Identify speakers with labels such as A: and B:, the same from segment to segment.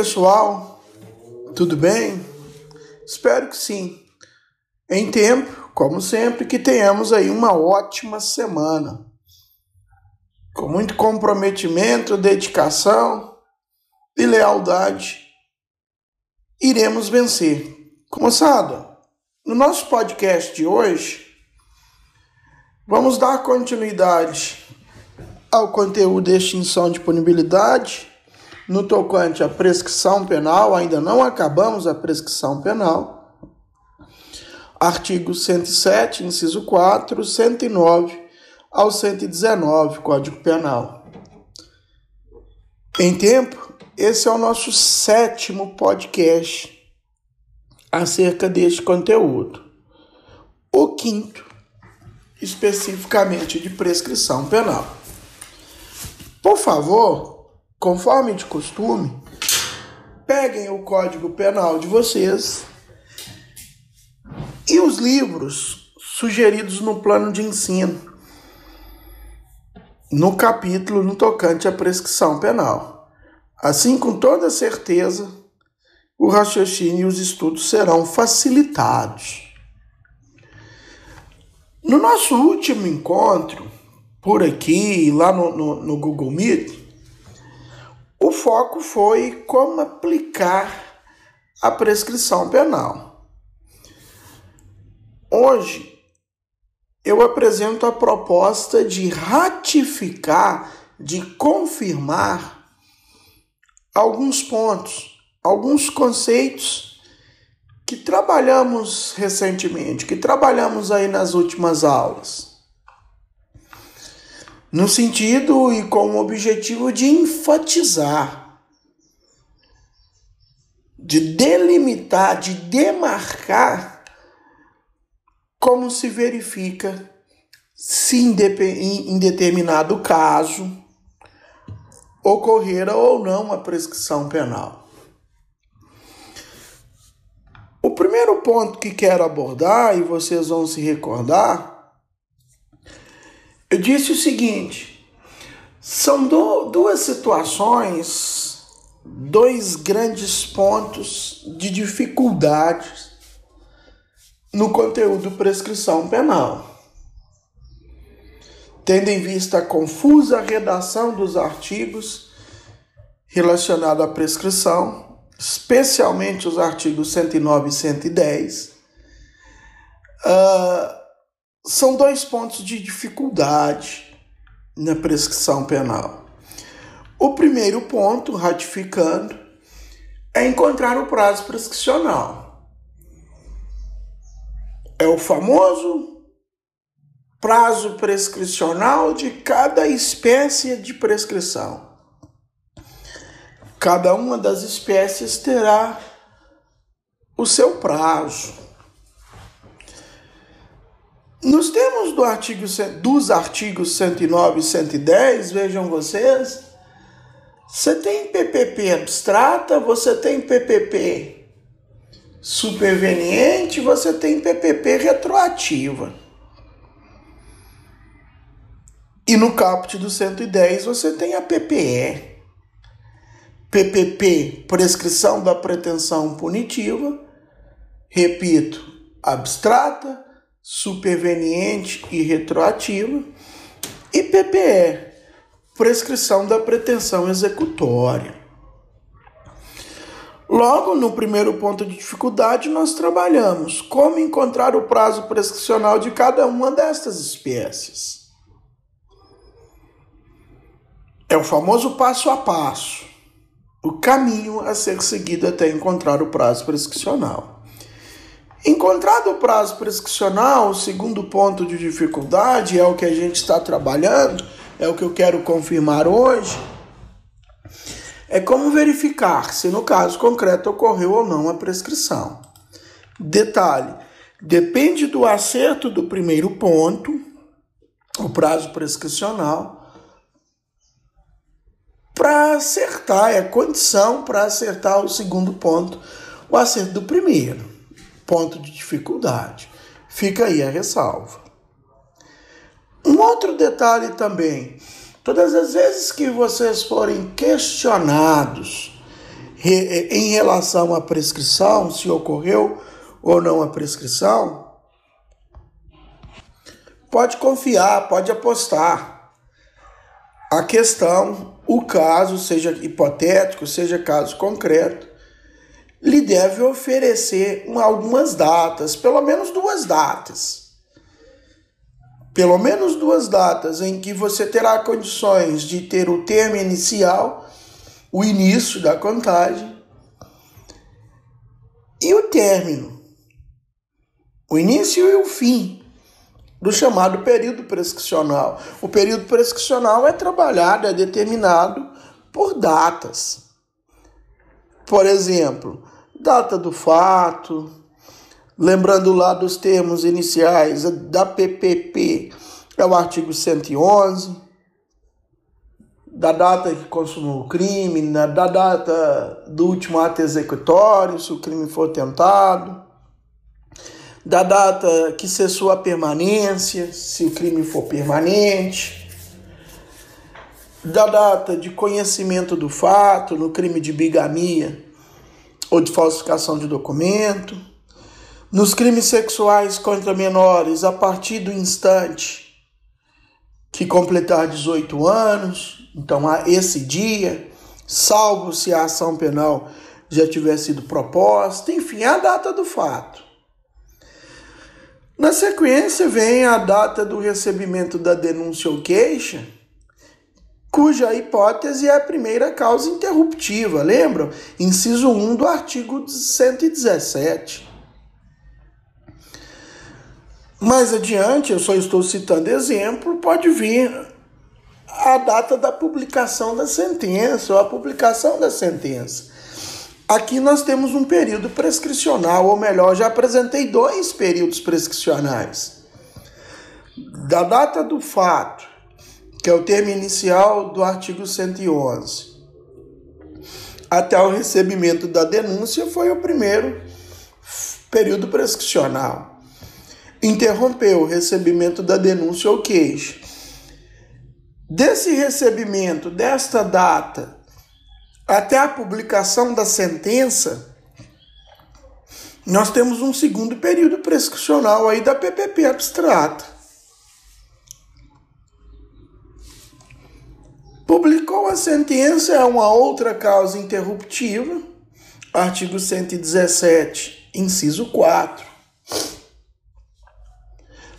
A: pessoal, tudo bem? Espero que sim. Em tempo, como sempre, que tenhamos aí uma ótima semana. Com muito comprometimento, dedicação e lealdade, iremos vencer. Moçada, no nosso podcast de hoje, vamos dar continuidade ao conteúdo de extinção de punibilidade no tocante à prescrição penal, ainda não acabamos a prescrição penal. Artigo 107, inciso 4, 109 ao 119, Código Penal. Em tempo, esse é o nosso sétimo podcast acerca deste conteúdo. O quinto, especificamente de prescrição penal. Por favor, conforme de costume, peguem o Código Penal de vocês e os livros sugeridos no plano de ensino, no capítulo no tocante à prescrição penal. Assim, com toda certeza, o raciocínio e os estudos serão facilitados. No nosso último encontro, por aqui, lá no, no, no Google Meet, o foco foi como aplicar a prescrição penal. Hoje eu apresento a proposta de ratificar, de confirmar alguns pontos, alguns conceitos que trabalhamos recentemente, que trabalhamos aí nas últimas aulas no sentido e com o objetivo de enfatizar, de delimitar, de demarcar como se verifica se em determinado caso ocorrera ou não a prescrição penal. O primeiro ponto que quero abordar, e vocês vão se recordar, eu disse o seguinte: são duas situações, dois grandes pontos de dificuldades no conteúdo prescrição penal. Tendo em vista a confusa redação dos artigos relacionados à prescrição, especialmente os artigos 109 e 110, uh, são dois pontos de dificuldade na prescrição penal. O primeiro ponto, ratificando, é encontrar o prazo prescricional. É o famoso prazo prescricional de cada espécie de prescrição. Cada uma das espécies terá o seu prazo. Nos termos do artigo, dos artigos 109 e 110, vejam vocês, você tem PPP abstrata, você tem PPP superveniente, você tem PPP retroativa. E no caput do 110 você tem a PPE. PPP, prescrição da pretensão punitiva, repito, abstrata, superveniente e retroativa, e PPE, prescrição da pretensão executória. Logo, no primeiro ponto de dificuldade, nós trabalhamos como encontrar o prazo prescricional de cada uma destas espécies. É o famoso passo a passo, o caminho a ser seguido até encontrar o prazo prescricional. Encontrado o prazo prescricional, o segundo ponto de dificuldade é o que a gente está trabalhando, é o que eu quero confirmar hoje. É como verificar se no caso concreto ocorreu ou não a prescrição. Detalhe: depende do acerto do primeiro ponto, o prazo prescricional, para acertar, é condição para acertar o segundo ponto, o acerto do primeiro ponto de dificuldade. Fica aí a ressalva. Um outro detalhe também: todas as vezes que vocês forem questionados em relação à prescrição, se ocorreu ou não a prescrição, pode confiar, pode apostar. A questão, o caso, seja hipotético, seja caso concreto, lhe deve oferecer algumas datas, pelo menos duas datas. Pelo menos duas datas em que você terá condições de ter o termo inicial, o início da contagem, e o término, o início e o fim do chamado período prescricional. O período prescricional é trabalhado, é determinado por datas. Por exemplo, data do fato, lembrando lá dos termos iniciais da PPP, é o artigo 111, da data que consumou o crime, da data do último ato executório, se o crime for tentado, da data que cessou a permanência, se o crime for permanente, da data de conhecimento do fato no crime de bigamia, ou de falsificação de documento, nos crimes sexuais contra menores a partir do instante que completar 18 anos, então a esse dia, salvo se a ação penal já tiver sido proposta, enfim, a data do fato. Na sequência vem a data do recebimento da denúncia ou queixa, cuja hipótese é a primeira causa interruptiva, lembram? Inciso 1 do artigo 117. Mais adiante, eu só estou citando exemplo, pode vir a data da publicação da sentença ou a publicação da sentença. Aqui nós temos um período prescricional, ou melhor, já apresentei dois períodos prescricionais. Da data do fato que é o termo inicial do artigo 111. Até o recebimento da denúncia foi o primeiro período prescricional. Interrompeu o recebimento da denúncia ou queixa. Desse recebimento, desta data, até a publicação da sentença, nós temos um segundo período prescricional aí da PPP abstrata. Publicou a sentença, é uma outra causa interruptiva, artigo 117, inciso 4.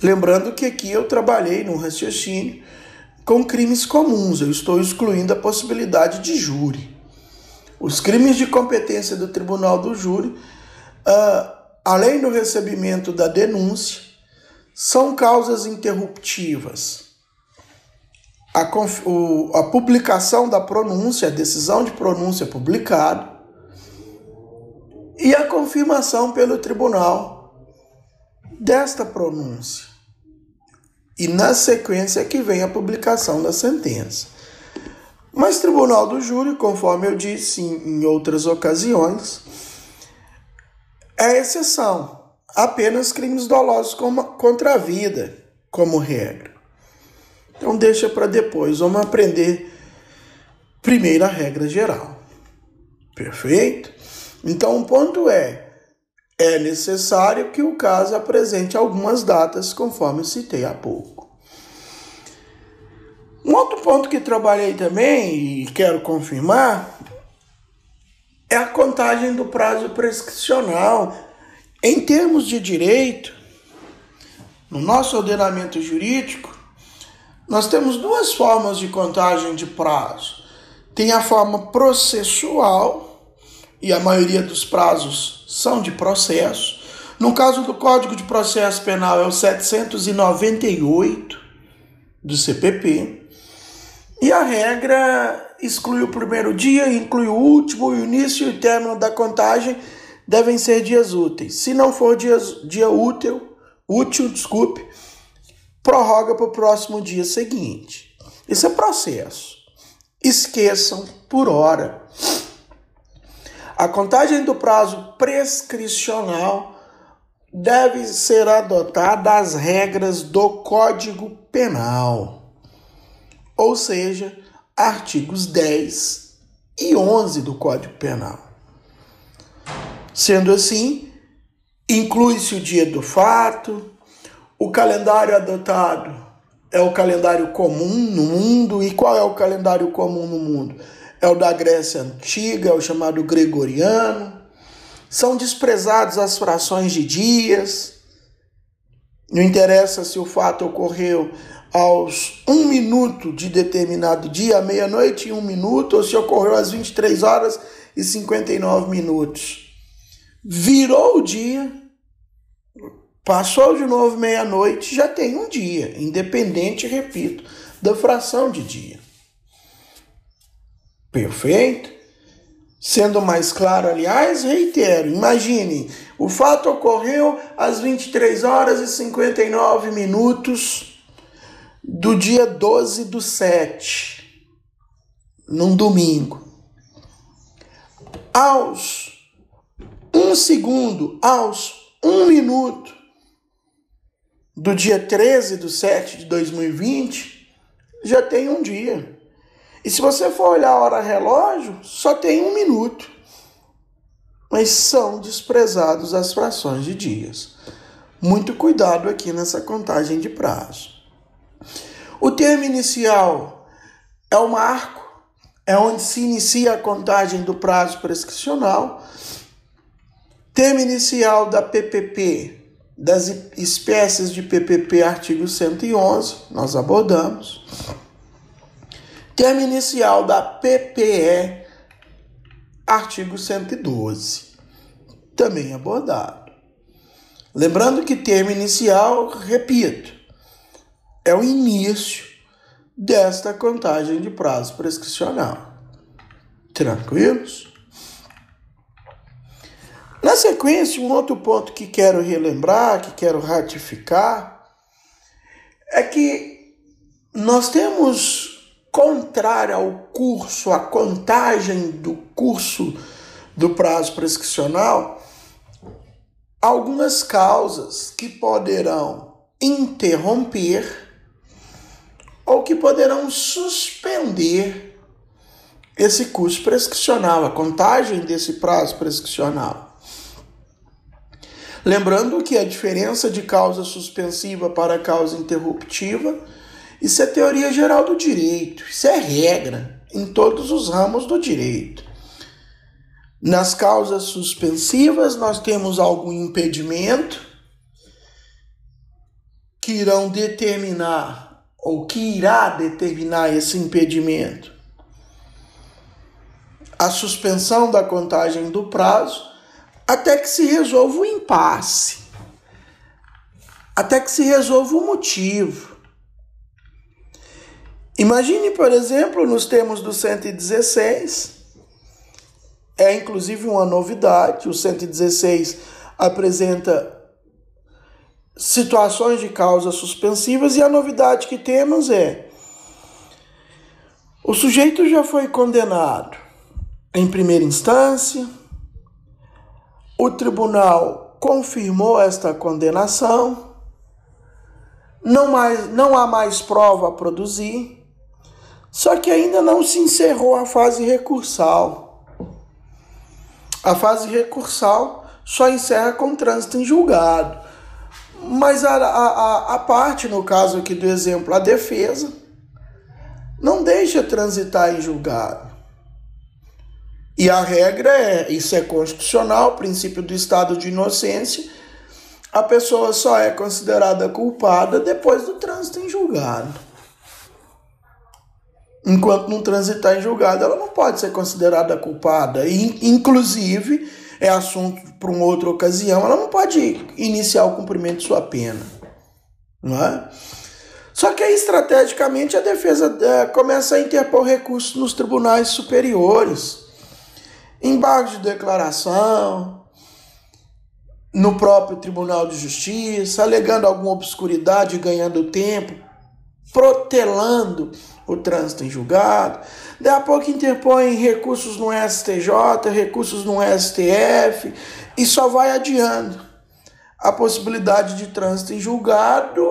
A: Lembrando que aqui eu trabalhei no raciocínio com crimes comuns, eu estou excluindo a possibilidade de júri. Os crimes de competência do tribunal do júri, uh, além do recebimento da denúncia, são causas interruptivas a, o, a publicação da pronúncia, a decisão de pronúncia publicada e a confirmação pelo tribunal desta pronúncia. E na sequência que vem a publicação da sentença. Mas tribunal do júri, conforme eu disse em, em outras ocasiões, é exceção. Apenas crimes dolosos contra a vida, como regra. Então deixa para depois, vamos aprender primeiro a regra geral. Perfeito? Então o ponto é é necessário que o caso apresente algumas datas, conforme citei há pouco. Um outro ponto que trabalhei também e quero confirmar é a contagem do prazo prescricional. Em termos de direito, no nosso ordenamento jurídico, nós temos duas formas de contagem de prazo. Tem a forma processual, e a maioria dos prazos são de processo. No caso do Código de Processo Penal é o 798 do CPP. E a regra exclui o primeiro dia, inclui o último, o início e o término da contagem devem ser dias úteis. Se não for dias, dia útil, útil, desculpe, prorroga para o próximo dia seguinte. Isso é processo. Esqueçam por hora. A contagem do prazo prescricional deve ser adotada as regras do Código Penal, ou seja, artigos 10 e 11 do Código Penal. Sendo assim, inclui-se o dia do fato, o calendário adotado é o calendário comum no mundo. E qual é o calendário comum no mundo? É o da Grécia Antiga, é o chamado Gregoriano. São desprezados as frações de dias. Não interessa se o fato ocorreu aos um minuto de determinado dia, meia-noite e um minuto, ou se ocorreu às 23 horas e 59 minutos. Virou o dia, passou de novo meia-noite, já tem um dia, independente, repito, da fração de dia. Perfeito? Sendo mais claro, aliás, reitero, imagine, o fato ocorreu às 23 horas e 59 minutos do dia 12 do 7, num domingo. Aos um segundo, aos um minuto do dia 13 do 7 de 2020, já tem um dia. E se você for olhar a hora relógio, só tem um minuto. Mas são desprezados as frações de dias. Muito cuidado aqui nessa contagem de prazo. O termo inicial é o marco, é onde se inicia a contagem do prazo prescricional. Termo inicial da PPP, das espécies de PPP, artigo 111, nós abordamos. Termo inicial da PPE, artigo 112, também abordado. Lembrando que termo inicial, repito, é o início desta contagem de prazo prescricional. Tranquilos? Na sequência, um outro ponto que quero relembrar, que quero ratificar, é que nós temos contrária ao curso, à contagem do curso do prazo prescricional, algumas causas que poderão interromper ou que poderão suspender esse curso prescricional, a contagem desse prazo prescricional. Lembrando que a diferença de causa suspensiva para causa interruptiva isso é teoria geral do direito, isso é regra em todos os ramos do direito. Nas causas suspensivas, nós temos algum impedimento que irão determinar ou que irá determinar esse impedimento. A suspensão da contagem do prazo até que se resolva o impasse, até que se resolva o motivo. Imagine, por exemplo, nos termos do 116, é inclusive uma novidade, o 116 apresenta situações de causas suspensivas e a novidade que temos é o sujeito já foi condenado em primeira instância, o tribunal confirmou esta condenação, não, mais, não há mais prova a produzir, só que ainda não se encerrou a fase recursal. A fase recursal só encerra com trânsito em julgado. Mas a, a, a parte, no caso aqui do exemplo, a defesa, não deixa transitar em julgado. E a regra é, isso é constitucional, princípio do estado de inocência, a pessoa só é considerada culpada depois do trânsito em julgado enquanto não transitar em julgado, ela não pode ser considerada culpada. E, inclusive, é assunto para uma outra ocasião, ela não pode iniciar o cumprimento de sua pena. Não é? Só que aí, estrategicamente, a defesa é, começa a interpor recursos nos tribunais superiores, embargos de declaração, no próprio Tribunal de Justiça, alegando alguma obscuridade, ganhando tempo, protelando o trânsito em julgado. Daí a pouco interpõe recursos no STJ, recursos no STF e só vai adiando a possibilidade de trânsito em julgado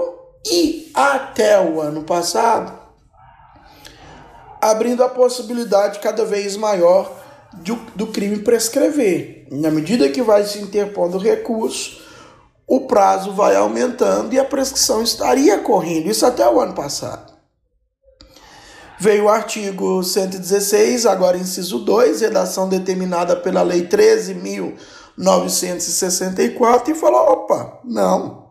A: e até o ano passado abrindo a possibilidade cada vez maior do, do crime prescrever. Na medida que vai se interpondo recurso, o prazo vai aumentando e a prescrição estaria correndo. Isso até o ano passado. Veio o artigo 116, agora inciso 2, redação determinada pela Lei 13.964, e falou: opa, não.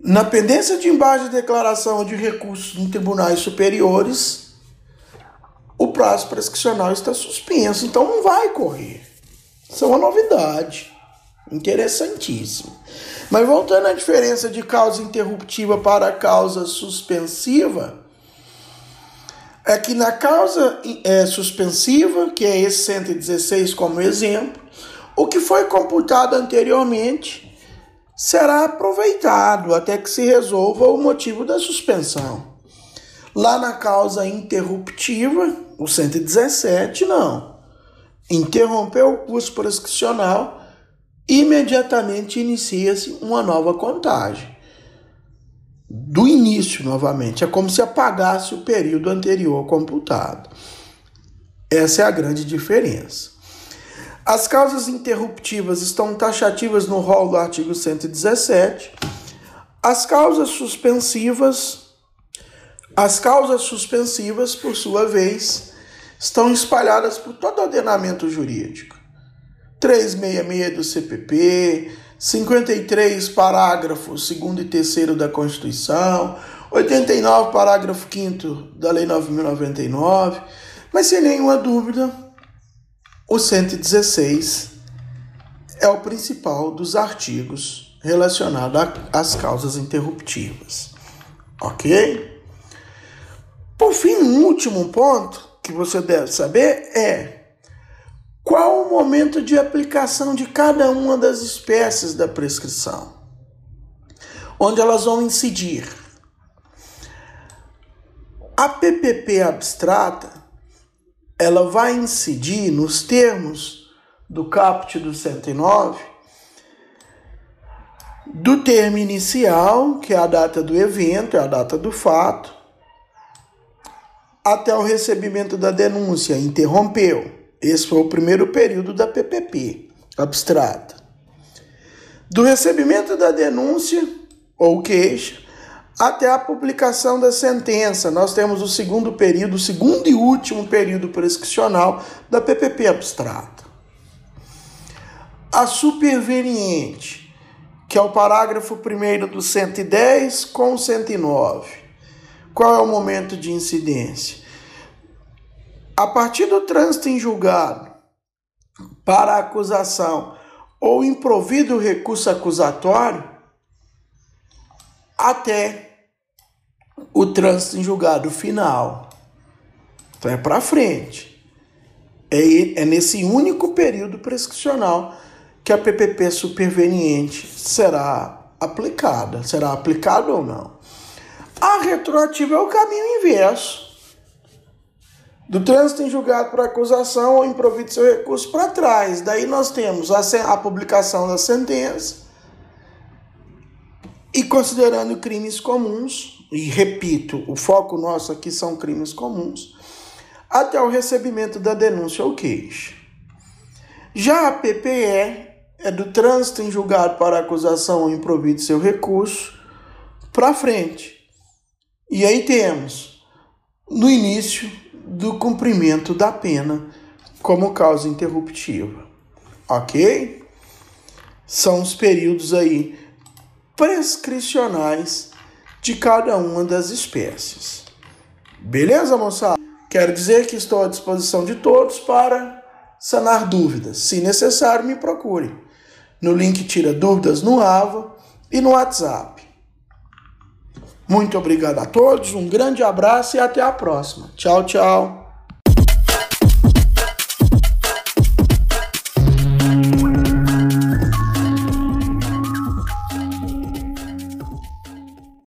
A: Na pendência de embaixo de declaração de recursos em tribunais superiores, o prazo prescricional está suspenso, então não vai correr. Isso é uma novidade. Interessantíssimo. Mas voltando à diferença de causa interruptiva para causa suspensiva, é que na causa é, suspensiva, que é esse 116 como exemplo, o que foi computado anteriormente será aproveitado até que se resolva o motivo da suspensão. Lá na causa interruptiva, o 117, não. Interrompeu o curso prescricional imediatamente inicia-se uma nova contagem. Do início, novamente. É como se apagasse o período anterior computado. Essa é a grande diferença. As causas interruptivas estão taxativas no rol do artigo 117. As causas suspensivas, as causas suspensivas, por sua vez, estão espalhadas por todo o ordenamento jurídico. 366 do CPP, 53 parágrafos 2 e 3 da Constituição, 89 parágrafo 5 da Lei 9099, mas sem nenhuma dúvida, o 116 é o principal dos artigos relacionados às causas interruptivas. Ok? Por fim, um último ponto que você deve saber é qual o momento de aplicação de cada uma das espécies da prescrição? Onde elas vão incidir? A PPP abstrata, ela vai incidir nos termos do caput do 109 do termo inicial, que é a data do evento, é a data do fato, até o recebimento da denúncia, interrompeu. Esse foi o primeiro período da PPP abstrata. Do recebimento da denúncia ou queixa até a publicação da sentença, nós temos o segundo período, o segundo e último período prescricional da PPP abstrata. A superveniente, que é o parágrafo 1 do 110 com 109. Qual é o momento de incidência? A partir do trânsito em julgado para a acusação ou improvido recurso acusatório até o trânsito em julgado final. Então é para frente. É, é nesse único período prescricional que a PPP superveniente será aplicada. Será aplicada ou não? A retroativa é o caminho inverso do trânsito em julgado por acusação ou improvido seu recurso para trás. Daí nós temos a, a publicação da sentença e considerando crimes comuns, e repito, o foco nosso aqui são crimes comuns, até o recebimento da denúncia ou queixa. Já a PPE é do trânsito em julgado para acusação ou improvido seu recurso para frente. E aí temos no início do cumprimento da pena como causa interruptiva. Ok? São os períodos aí prescricionais de cada uma das espécies. Beleza, moçada? Quero dizer que estou à disposição de todos para sanar dúvidas. Se necessário, me procure. No link Tira Dúvidas no AVA e no WhatsApp. Muito obrigado a todos, um grande abraço e até a próxima. Tchau, tchau.